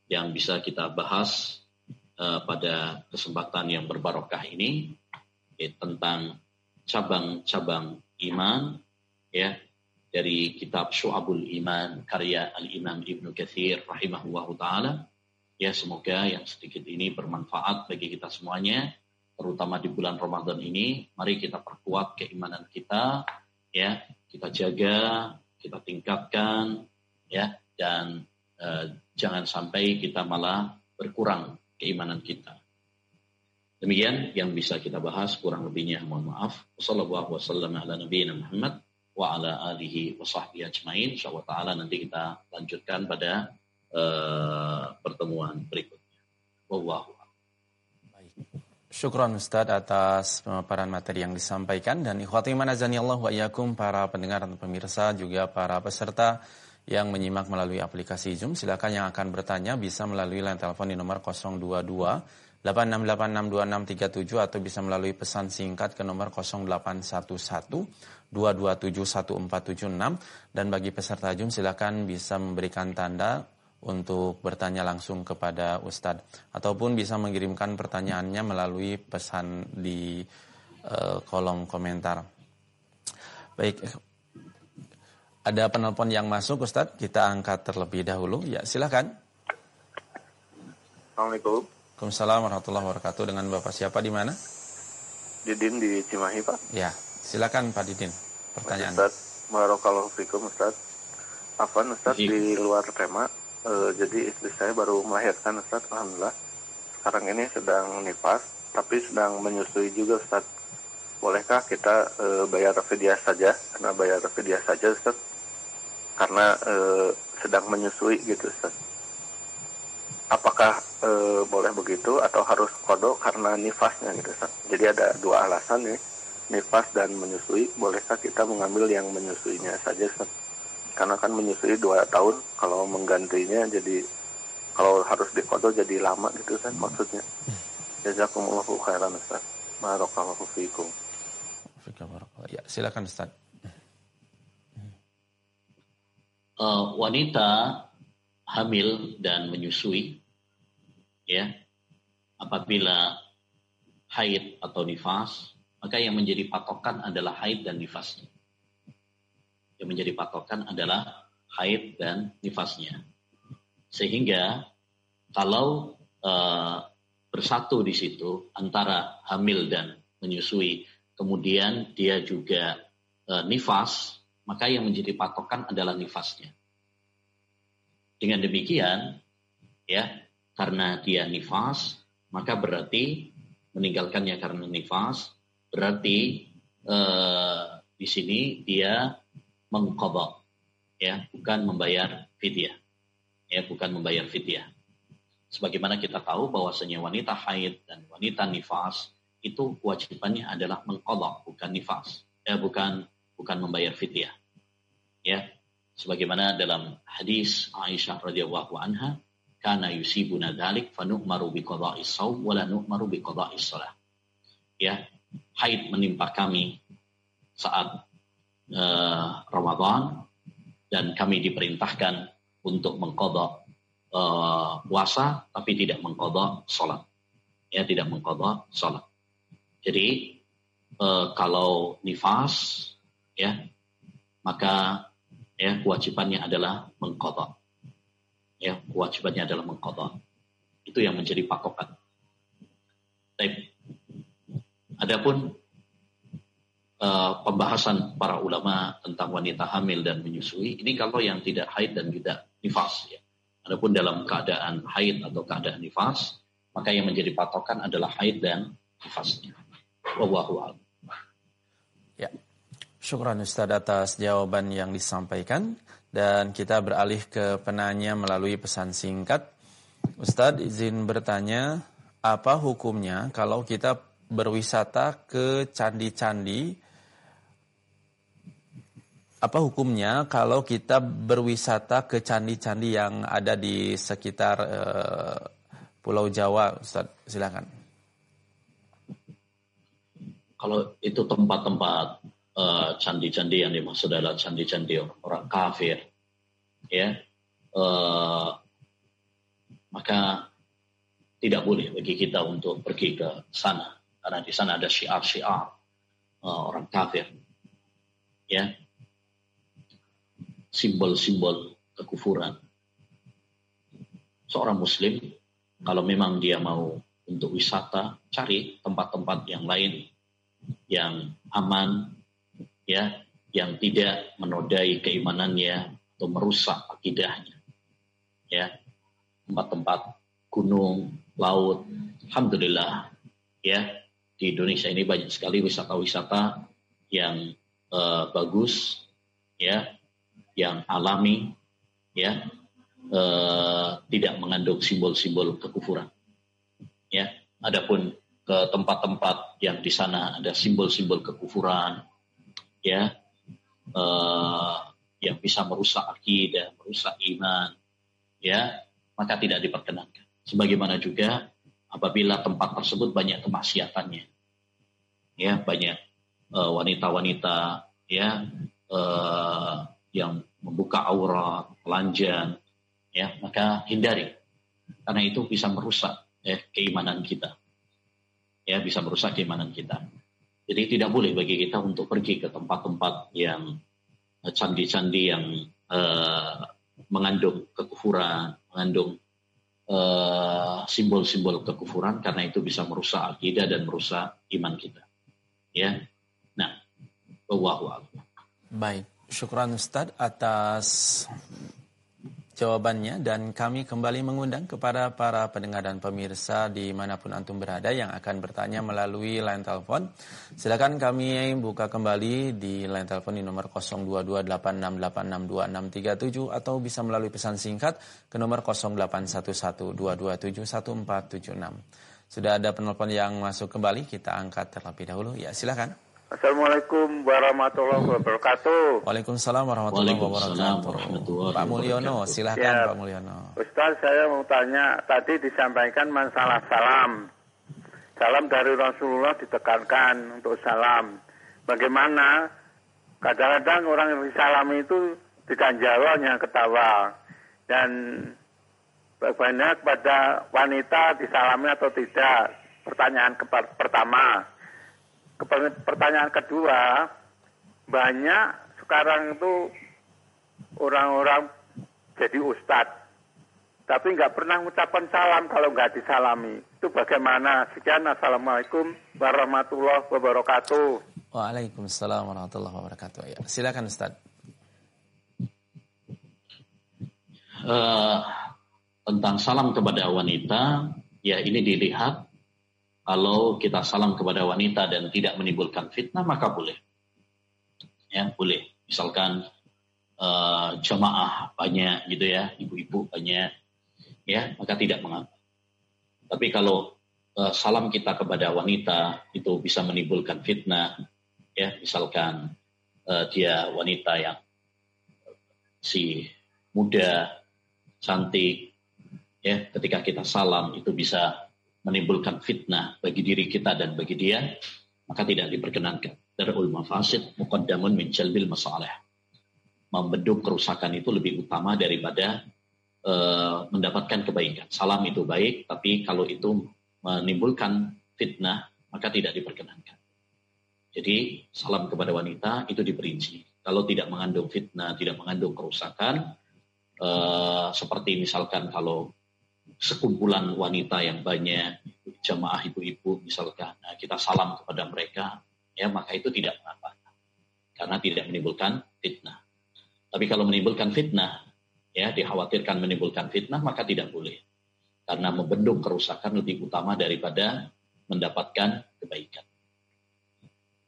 yang bisa kita bahas uh, pada kesempatan yang berbarokah ini ya, tentang cabang-cabang iman ya dari kitab Syu'abul Iman karya Al-Imam Ibnu Katsir rahimahullahu taala. Ya semoga yang sedikit ini bermanfaat bagi kita semuanya terutama di bulan Ramadan ini. Mari kita perkuat keimanan kita ya kita jaga kita tingkatkan ya. Dan uh, jangan sampai kita malah berkurang keimanan kita. Demikian yang bisa kita bahas kurang lebihnya. Mohon maaf. Wassallallahu wasallam ala nabiyina taala nanti kita lanjutkan pada uh, pertemuan berikutnya. Wallahu Syukron Ustaz atas pemaparan materi yang disampaikan. Dan ikhwati Allah wa iyyakum para pendengar dan pemirsa juga para peserta yang menyimak melalui aplikasi Zoom. Silakan yang akan bertanya bisa melalui line telepon di nomor 022 8686267 atau bisa melalui pesan singkat ke nomor 0811 2271476 dan bagi peserta Zoom silakan bisa memberikan tanda untuk bertanya langsung kepada Ustadz ataupun bisa mengirimkan pertanyaannya melalui pesan di uh, kolom komentar. Baik, ada penelpon yang masuk Ustadz, kita angkat terlebih dahulu. Ya, silakan. Assalamualaikum. Waalaikumsalam warahmatullahi wabarakatuh. Dengan Bapak siapa di mana? Didin di Cimahi, Pak. Ya, silakan Pak Didin. Pertanyaan. Ustaz, Barakallahu fikum Ustaz. Afan Ustaz di luar tema. E, jadi istri saya baru melahirkan Ustaz, Alhamdulillah. Sekarang ini sedang nifas, tapi sedang menyusui juga Ustaz. Bolehkah kita e, bayar fidyah saja? Karena bayar fidyah saja Ustaz. Karena e, sedang menyusui gitu Ustaz apakah e, boleh begitu atau harus kodok karena nifasnya gitu Ustaz. Jadi ada dua alasan nih, nifas dan menyusui. Bolehkah kita mengambil yang menyusuinya saja Ustaz? Karena kan menyusui dua tahun, kalau menggantinya jadi kalau harus dikodok jadi lama gitu Ustaz maksudnya. Jazakumullahu khairan Ustaz. Barakallahu fiikum. Ya, silakan Ustaz. Uh, wanita hamil dan menyusui ya apabila haid atau nifas maka yang menjadi patokan adalah haid dan nifasnya yang menjadi patokan adalah haid dan nifasnya. Sehingga kalau uh, bersatu di situ antara hamil dan menyusui kemudian dia juga uh, nifas maka yang menjadi patokan adalah nifasnya. Dengan demikian, ya, karena dia nifas, maka berarti meninggalkannya karena nifas, berarti eh, di sini dia mengkodok, ya, bukan membayar fidyah, ya, bukan membayar fidyah. Sebagaimana kita tahu bahwasanya wanita haid dan wanita nifas itu kewajibannya adalah mengkodok, bukan nifas, ya, bukan bukan membayar fidyah. Ya, sebagaimana dalam hadis Aisyah radhiyallahu anha kana yusibuna dzalik fa nu'maru bi qada'is shaum wa la nu'maru shalah ya haid menimpa kami saat uh, Ramadan dan kami diperintahkan untuk mengqadha uh, puasa tapi tidak mengqadha salat ya tidak mengqadha salat jadi uh, kalau nifas ya maka ya kewajibannya adalah mengkodok ya kewajibannya adalah mengkodok itu yang menjadi pakokan. Baik. Adapun uh, pembahasan para ulama tentang wanita hamil dan menyusui ini kalau yang tidak haid dan tidak nifas ya. Adapun dalam keadaan haid atau keadaan nifas maka yang menjadi patokan adalah haid dan nifasnya. Wallahu Ya. Syukran Ustaz atas jawaban yang disampaikan dan kita beralih ke penanya melalui pesan singkat. Ustadz izin bertanya, apa hukumnya kalau kita berwisata ke candi-candi? Apa hukumnya kalau kita berwisata ke candi-candi yang ada di sekitar uh, Pulau Jawa, Ustaz? Silakan. Kalau itu tempat-tempat uh, candi-candi yang dimaksud adalah candi-candi orang kafir, ya, uh, maka tidak boleh bagi kita untuk pergi ke sana karena di sana ada syiar-syiar uh, orang kafir, ya, simbol-simbol kekufuran. Seorang Muslim kalau memang dia mau untuk wisata, cari tempat-tempat yang lain yang aman, ya, yang tidak menodai keimanannya atau merusak akidahnya. Ya, tempat-tempat gunung, laut, alhamdulillah, ya, di Indonesia ini banyak sekali wisata-wisata yang uh, bagus, ya, yang alami, ya, uh, tidak mengandung simbol-simbol kekufuran. Ya, adapun ke tempat-tempat yang di sana ada simbol-simbol kekufuran, ya, uh, yang bisa merusak akidah, merusak iman, ya, maka tidak diperkenankan. Sebagaimana juga apabila tempat tersebut banyak kemaksiatannya, ya, banyak wanita-wanita, uh, ya, uh, yang membuka aurat, telanjang, ya maka hindari. Karena itu bisa merusak ya, keimanan kita. Ya bisa merusak keimanan kita. Jadi tidak boleh bagi kita untuk pergi ke tempat-tempat yang eh, candi-candi yang uh, mengandung kekufuran mengandung eh, simbol-simbol kekufuran. Karena itu bisa merusak akidah dan merusak iman kita. Ya. Nah bahwa baik syukran Ustadz atas jawabannya dan kami kembali mengundang kepada para pendengar dan pemirsa di mana pun antum berada yang akan bertanya melalui line telepon. Silakan kami buka kembali di line telepon di nomor 0228686267 atau bisa melalui pesan singkat ke nomor 081122711476. Sudah ada penelpon yang masuk kembali, kita angkat terlebih dahulu. Ya, silakan. Assalamualaikum warahmatullahi wabarakatuh. Waalaikumsalam warahmatullahi wabarakatuh. Pak Mulyono, silahkan ya, Pak Mulyono. Ustaz, saya mau tanya, tadi disampaikan masalah salam. Salam dari Rasulullah ditekankan untuk salam. Bagaimana kadang-kadang orang yang disalami itu tidak jawabnya ketawa. Dan bagaimana kepada wanita disalami atau tidak? Pertanyaan pertama pertanyaan kedua, banyak sekarang itu orang-orang jadi ustadz, tapi nggak pernah mengucapkan salam kalau nggak disalami. Itu bagaimana? Sekian, Assalamualaikum warahmatullahi wabarakatuh. Waalaikumsalam warahmatullahi wabarakatuh. Ya, silakan Ustaz. Uh, tentang salam kepada wanita, ya ini dilihat kalau kita salam kepada wanita dan tidak menimbulkan fitnah maka boleh. Ya boleh. Misalkan uh, jemaah banyak gitu ya ibu-ibu banyak ya maka tidak mengapa. Tapi kalau uh, salam kita kepada wanita itu bisa menimbulkan fitnah ya misalkan uh, dia wanita yang si muda cantik ya ketika kita salam itu bisa menimbulkan fitnah bagi diri kita dan bagi dia, maka tidak diperkenankan. Darul mafasid muqaddamun min jalbil masalah. Membendung kerusakan itu lebih utama daripada uh, mendapatkan kebaikan. Salam itu baik, tapi kalau itu menimbulkan fitnah, maka tidak diperkenankan. Jadi salam kepada wanita itu diperinci. Kalau tidak mengandung fitnah, tidak mengandung kerusakan, eh, seperti misalkan kalau sekumpulan wanita yang banyak, jamaah ibu-ibu misalkan, nah, kita salam kepada mereka, ya maka itu tidak apa-apa. Karena tidak menimbulkan fitnah. Tapi kalau menimbulkan fitnah, ya dikhawatirkan menimbulkan fitnah, maka tidak boleh. Karena membendung kerusakan lebih utama daripada mendapatkan kebaikan.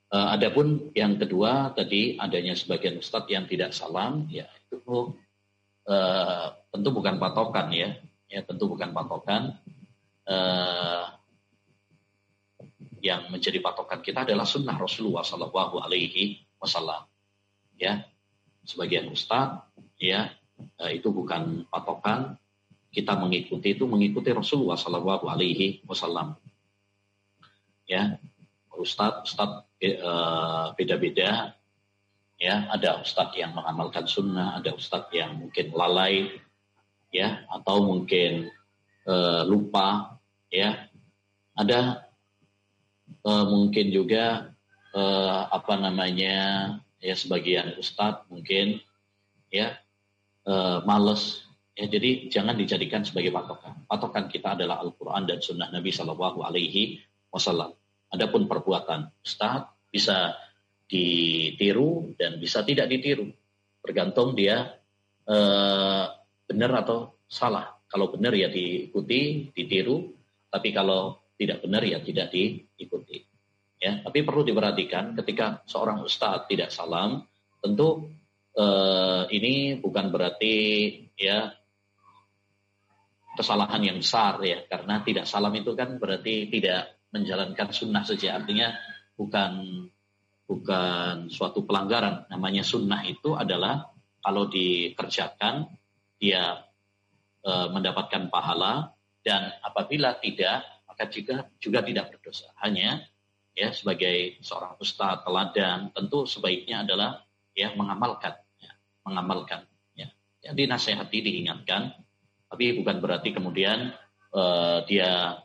Uh, adapun yang kedua tadi adanya sebagian ustadz yang tidak salam, ya itu uh, tentu bukan patokan ya, ya tentu bukan patokan. Uh, yang menjadi patokan kita adalah sunnah Rasulullah Shallallahu Alaihi Wasallam. Ya, sebagian ustadz, ya uh, itu bukan patokan. Kita mengikuti itu mengikuti Rasulullah Shallallahu Alaihi Wasallam. Ya, ustadz, ustadz Eh, beda-beda. Ya, ada ustadz yang mengamalkan sunnah, ada ustadz yang mungkin lalai, ya, atau mungkin uh, lupa, ya. Ada uh, mungkin juga uh, apa namanya, ya sebagian ustadz mungkin, ya, uh, males Ya, jadi jangan dijadikan sebagai patokan. Patokan kita adalah Al-Quran dan Sunnah Nabi Shallallahu Alaihi Wasallam. Adapun perbuatan ustaz bisa ditiru dan bisa tidak ditiru. Tergantung dia eh, benar atau salah. Kalau benar ya diikuti, ditiru. Tapi kalau tidak benar ya tidak diikuti. Ya, tapi perlu diperhatikan ketika seorang ustadz tidak salam, tentu eh, ini bukan berarti ya kesalahan yang besar ya, karena tidak salam itu kan berarti tidak menjalankan sunnah saja. Artinya bukan bukan suatu pelanggaran. Namanya sunnah itu adalah kalau dikerjakan dia e, mendapatkan pahala dan apabila tidak maka juga juga tidak berdosa. Hanya ya sebagai seorang ustadz teladan tentu sebaiknya adalah ya mengamalkan ya, mengamalkan ya. ya dinasehati diingatkan tapi bukan berarti kemudian e, dia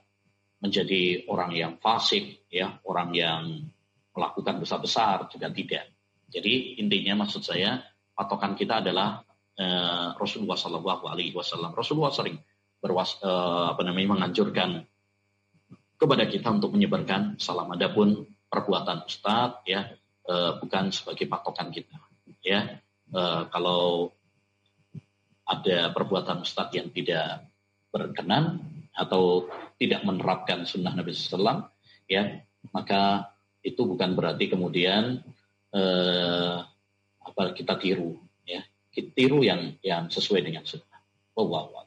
menjadi orang yang fasik, ya, orang yang melakukan besar-besar juga tidak. Jadi intinya maksud saya patokan kita adalah uh, Rasulullah Shallallahu Alaihi Wasallam. Rasulullah sering berwas, uh, apa namanya menganjurkan kepada kita untuk menyebarkan salam. Adapun perbuatan Ustadz ya uh, bukan sebagai patokan kita. Ya uh, kalau ada perbuatan Ustadz yang tidak berkenan atau tidak menerapkan sunnah Nabi SAW, ya maka itu bukan berarti kemudian eh, apa kita tiru, tiru yang yang sesuai dengan sunnah. Wow, wow.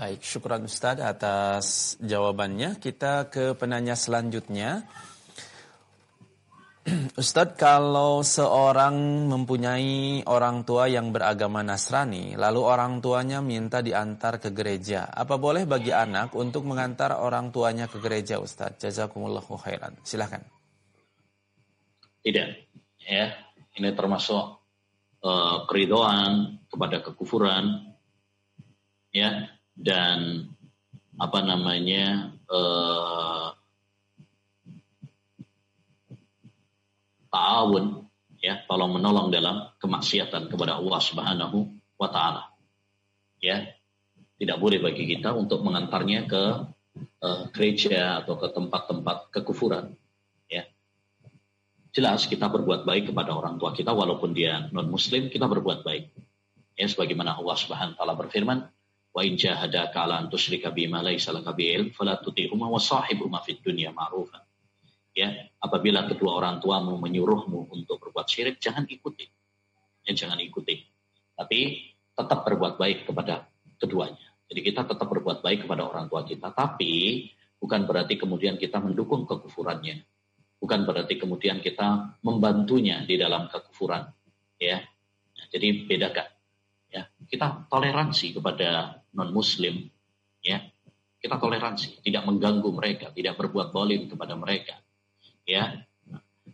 Baik, syukuran Ustadz atas jawabannya. Kita ke penanya selanjutnya. Ustadz, kalau seorang mempunyai orang tua yang beragama Nasrani, lalu orang tuanya minta diantar ke gereja, apa boleh bagi anak untuk mengantar orang tuanya ke gereja, Ustadz? Jazakumullahu khairan. Silahkan. Tidak, ya. Ini termasuk uh, keridoan kepada kekufuran, ya, dan apa namanya uh, ta'awun ya tolong menolong dalam kemaksiatan kepada Allah Subhanahu wa taala. Ya. Tidak boleh bagi kita untuk mengantarnya ke uh, gereja atau ke tempat-tempat kekufuran. Jelas kita berbuat baik kepada orang tua kita walaupun dia non muslim kita berbuat baik. Ya sebagaimana Allah Subhanahu taala berfirman, "Wa in jahadaka ala an tusyrika bima laysa laka bi'ilm fala tuti'huma wa sahibhuma fid dunya ma'rufan." ya apabila kedua orang tuamu menyuruhmu untuk berbuat syirik jangan ikuti ya jangan ikuti tapi tetap berbuat baik kepada keduanya jadi kita tetap berbuat baik kepada orang tua kita tapi bukan berarti kemudian kita mendukung kekufurannya bukan berarti kemudian kita membantunya di dalam kekufuran ya jadi bedakan ya kita toleransi kepada non muslim ya kita toleransi tidak mengganggu mereka tidak berbuat bolim kepada mereka ya.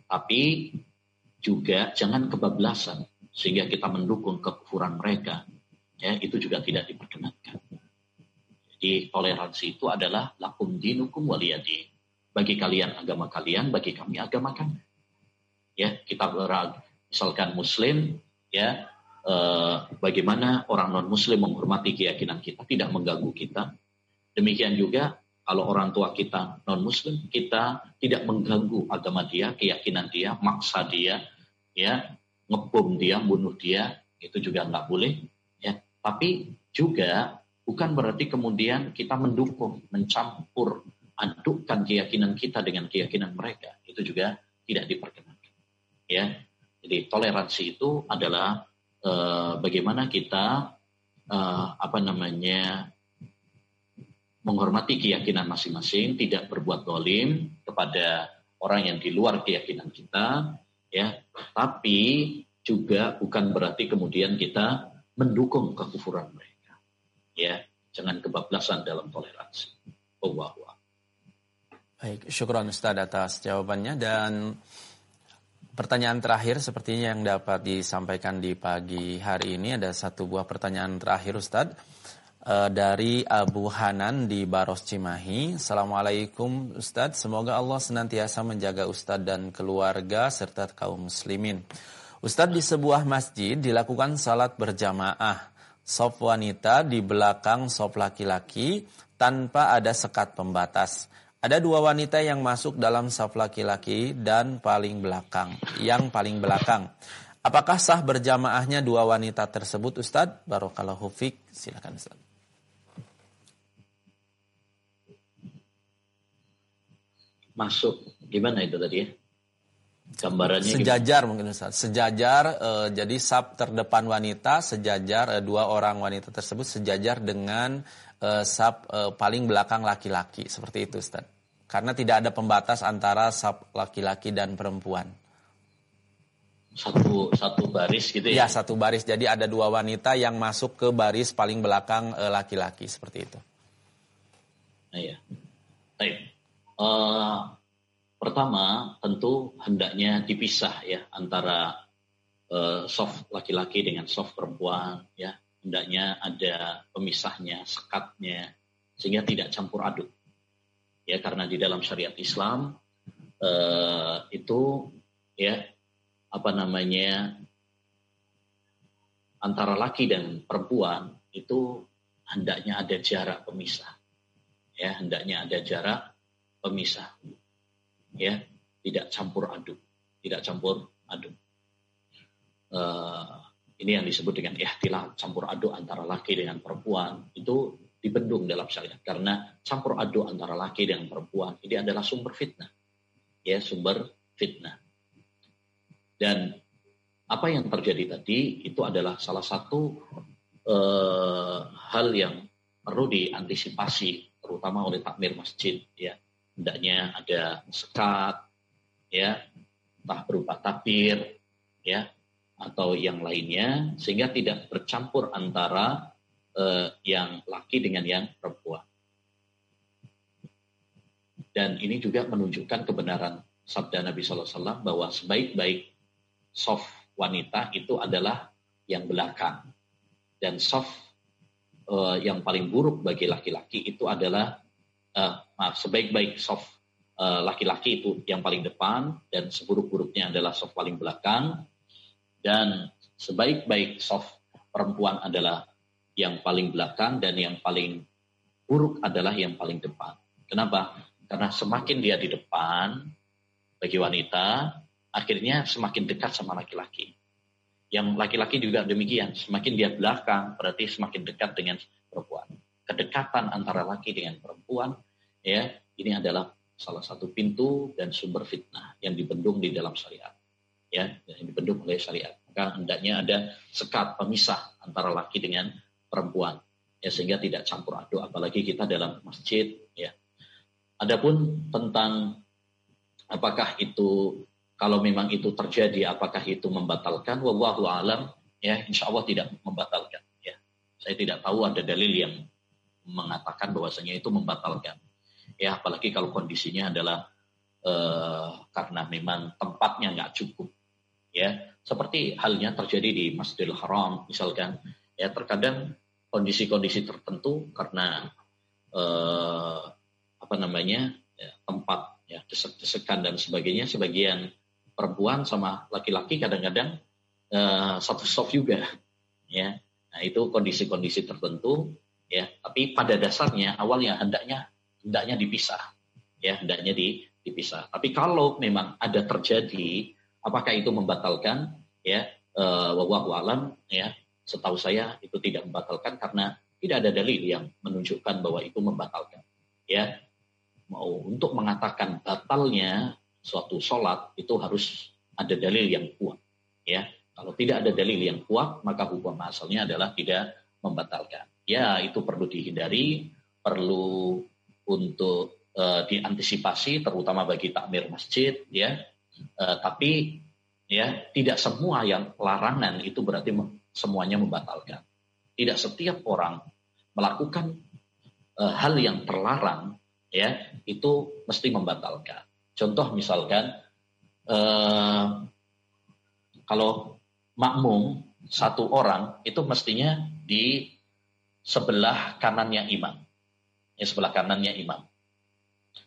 Tapi juga jangan kebablasan sehingga kita mendukung kekufuran mereka. Ya, itu juga tidak diperkenankan. Jadi toleransi itu adalah lakum dinukum waliyadi. Bagi kalian agama kalian, bagi kami agama kami. Ya, kita misalkan muslim ya eh, bagaimana orang non muslim menghormati keyakinan kita, tidak mengganggu kita. Demikian juga kalau orang tua kita non muslim, kita tidak mengganggu agama dia, keyakinan dia, maksa dia, ya, ngebom dia, bunuh dia, itu juga nggak boleh. Ya, tapi juga bukan berarti kemudian kita mendukung, mencampur, adukkan keyakinan kita dengan keyakinan mereka. Itu juga tidak diperkenankan. Ya, jadi toleransi itu adalah uh, bagaimana kita uh, apa namanya menghormati keyakinan masing-masing, tidak berbuat dolim kepada orang yang di luar keyakinan kita, ya. Tapi juga bukan berarti kemudian kita mendukung kekufuran mereka, ya. Jangan kebablasan dalam toleransi. Allahu Baik, syukuran Ustaz atas jawabannya dan pertanyaan terakhir sepertinya yang dapat disampaikan di pagi hari ini ada satu buah pertanyaan terakhir Ustaz uh, dari Abu Hanan di Baros Cimahi. Assalamualaikum Ustaz, semoga Allah senantiasa menjaga Ustaz dan keluarga serta kaum muslimin. Ustaz di sebuah masjid dilakukan salat berjamaah. Sop wanita di belakang sop laki-laki tanpa ada sekat pembatas. Ada dua wanita yang masuk dalam saf laki-laki dan paling belakang, yang paling belakang. Apakah sah berjamaahnya dua wanita tersebut Ustadz? Barokallahu fiq. Silakan Ustadz. Masuk. Gimana itu tadi ya? Gambarannya sejajar gimana? mungkin Ustaz. Sejajar uh, jadi sab terdepan wanita sejajar uh, dua orang wanita tersebut sejajar dengan uh, sub uh, paling belakang laki-laki seperti itu Ustaz. Karena tidak ada pembatas antara sub laki-laki dan perempuan. Satu satu baris gitu ya? Ya satu baris. Jadi ada dua wanita yang masuk ke baris paling belakang uh, laki-laki seperti itu. Nah, ya. Baik. Uh, pertama tentu hendaknya dipisah ya antara uh, soft laki-laki dengan soft perempuan ya hendaknya ada pemisahnya, sekatnya, sehingga tidak campur aduk. Ya, karena di dalam syariat Islam eh, itu ya apa namanya antara laki dan perempuan itu hendaknya ada jarak pemisah. Ya, hendaknya ada jarak pemisah. Ya, tidak campur aduk, tidak campur aduk. Uh, ini yang disebut dengan ihtilal, campur aduk antara laki dengan perempuan. Itu dibendung dalam syariat. Karena campur aduk antara laki dengan perempuan ini adalah sumber fitnah. Ya, sumber fitnah. Dan apa yang terjadi tadi itu adalah salah satu uh, hal yang perlu diantisipasi terutama oleh takmir masjid ya hendaknya ada sekat ya entah berupa tapir ya atau yang lainnya sehingga tidak bercampur antara uh, yang laki dengan yang perempuan. Dan ini juga menunjukkan kebenaran sabda Nabi SAW bahwa sebaik-baik soft wanita itu adalah yang belakang dan soft uh, yang paling buruk bagi laki-laki itu adalah uh, maaf sebaik-baik soft laki-laki itu yang paling depan dan seburuk-buruknya adalah soft paling belakang dan sebaik-baik soft perempuan adalah yang paling belakang dan yang paling buruk adalah yang paling depan. Kenapa? Karena semakin dia di depan bagi wanita, akhirnya semakin dekat sama laki-laki. Yang laki-laki juga demikian, semakin dia belakang berarti semakin dekat dengan perempuan. Kedekatan antara laki dengan perempuan ya, ini adalah salah satu pintu dan sumber fitnah yang dibendung di dalam syariat ya yang dibendung oleh syariat. Maka hendaknya ada sekat pemisah antara laki dengan perempuan ya sehingga tidak campur aduk apalagi kita dalam masjid ya. Adapun tentang apakah itu kalau memang itu terjadi apakah itu membatalkan wallahu alam ya insya Allah tidak membatalkan ya. Saya tidak tahu ada dalil yang mengatakan bahwasanya itu membatalkan. Ya apalagi kalau kondisinya adalah eh, karena memang tempatnya nggak cukup ya. Seperti halnya terjadi di Masjidil Haram misalkan. Ya terkadang kondisi-kondisi tertentu karena eh, apa namanya ya, tempat ya desek-desekan dan sebagainya sebagian perempuan sama laki-laki kadang-kadang uh, satu soft juga ya. Nah itu kondisi-kondisi tertentu ya. Tapi pada dasarnya awalnya hendaknya hendaknya dipisah ya hendaknya di, dipisah. Tapi kalau memang ada terjadi apakah itu membatalkan ya uh, alam ya setahu saya itu tidak membatalkan karena tidak ada dalil yang menunjukkan bahwa itu membatalkan ya mau untuk mengatakan batalnya suatu sholat itu harus ada dalil yang kuat. Ya, kalau tidak ada dalil yang kuat maka hukum asalnya adalah tidak membatalkan. Ya, itu perlu dihindari, perlu untuk uh, diantisipasi terutama bagi takmir masjid ya. Uh, tapi ya tidak semua yang larangan itu berarti semuanya membatalkan. Tidak setiap orang melakukan uh, hal yang terlarang ya itu mesti membatalkan. Contoh misalkan eh, kalau makmum satu orang itu mestinya di sebelah kanannya imam, ya sebelah kanannya imam.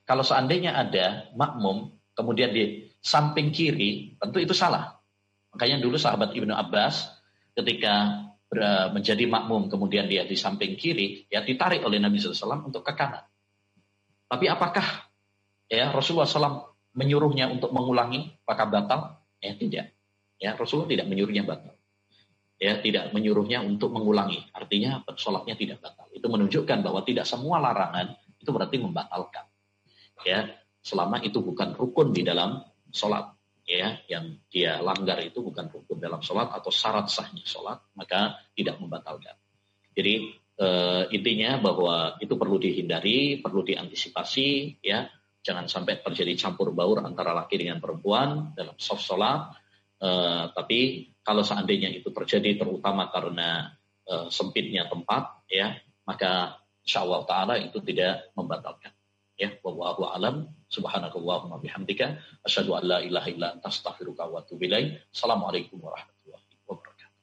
Kalau seandainya ada makmum kemudian di samping kiri, tentu itu salah. Makanya dulu sahabat Ibnu Abbas ketika menjadi makmum kemudian dia di samping kiri, ya ditarik oleh Nabi SAW untuk ke kanan. Tapi apakah ya Rasulullah SAW menyuruhnya untuk mengulangi apakah batal? Ya tidak. Ya Rasulullah tidak menyuruhnya batal. Ya tidak menyuruhnya untuk mengulangi. Artinya sholatnya tidak batal. Itu menunjukkan bahwa tidak semua larangan itu berarti membatalkan. Ya selama itu bukan rukun di dalam sholat. Ya yang dia langgar itu bukan rukun dalam sholat atau syarat sahnya sholat maka tidak membatalkan. Jadi uh, intinya bahwa itu perlu dihindari, perlu diantisipasi, ya jangan sampai terjadi campur baur antara laki dengan perempuan dalam soft sholat. Uh, tapi kalau seandainya itu terjadi terutama karena uh, sempitnya tempat, ya maka insya Allah Taala itu tidak membatalkan. Ya, wallahu alam. Subhanakallahumma bihamdika asyhadu an la ilaha illa anta astaghfiruka wa atubu ilaik. Assalamualaikum warahmatullahi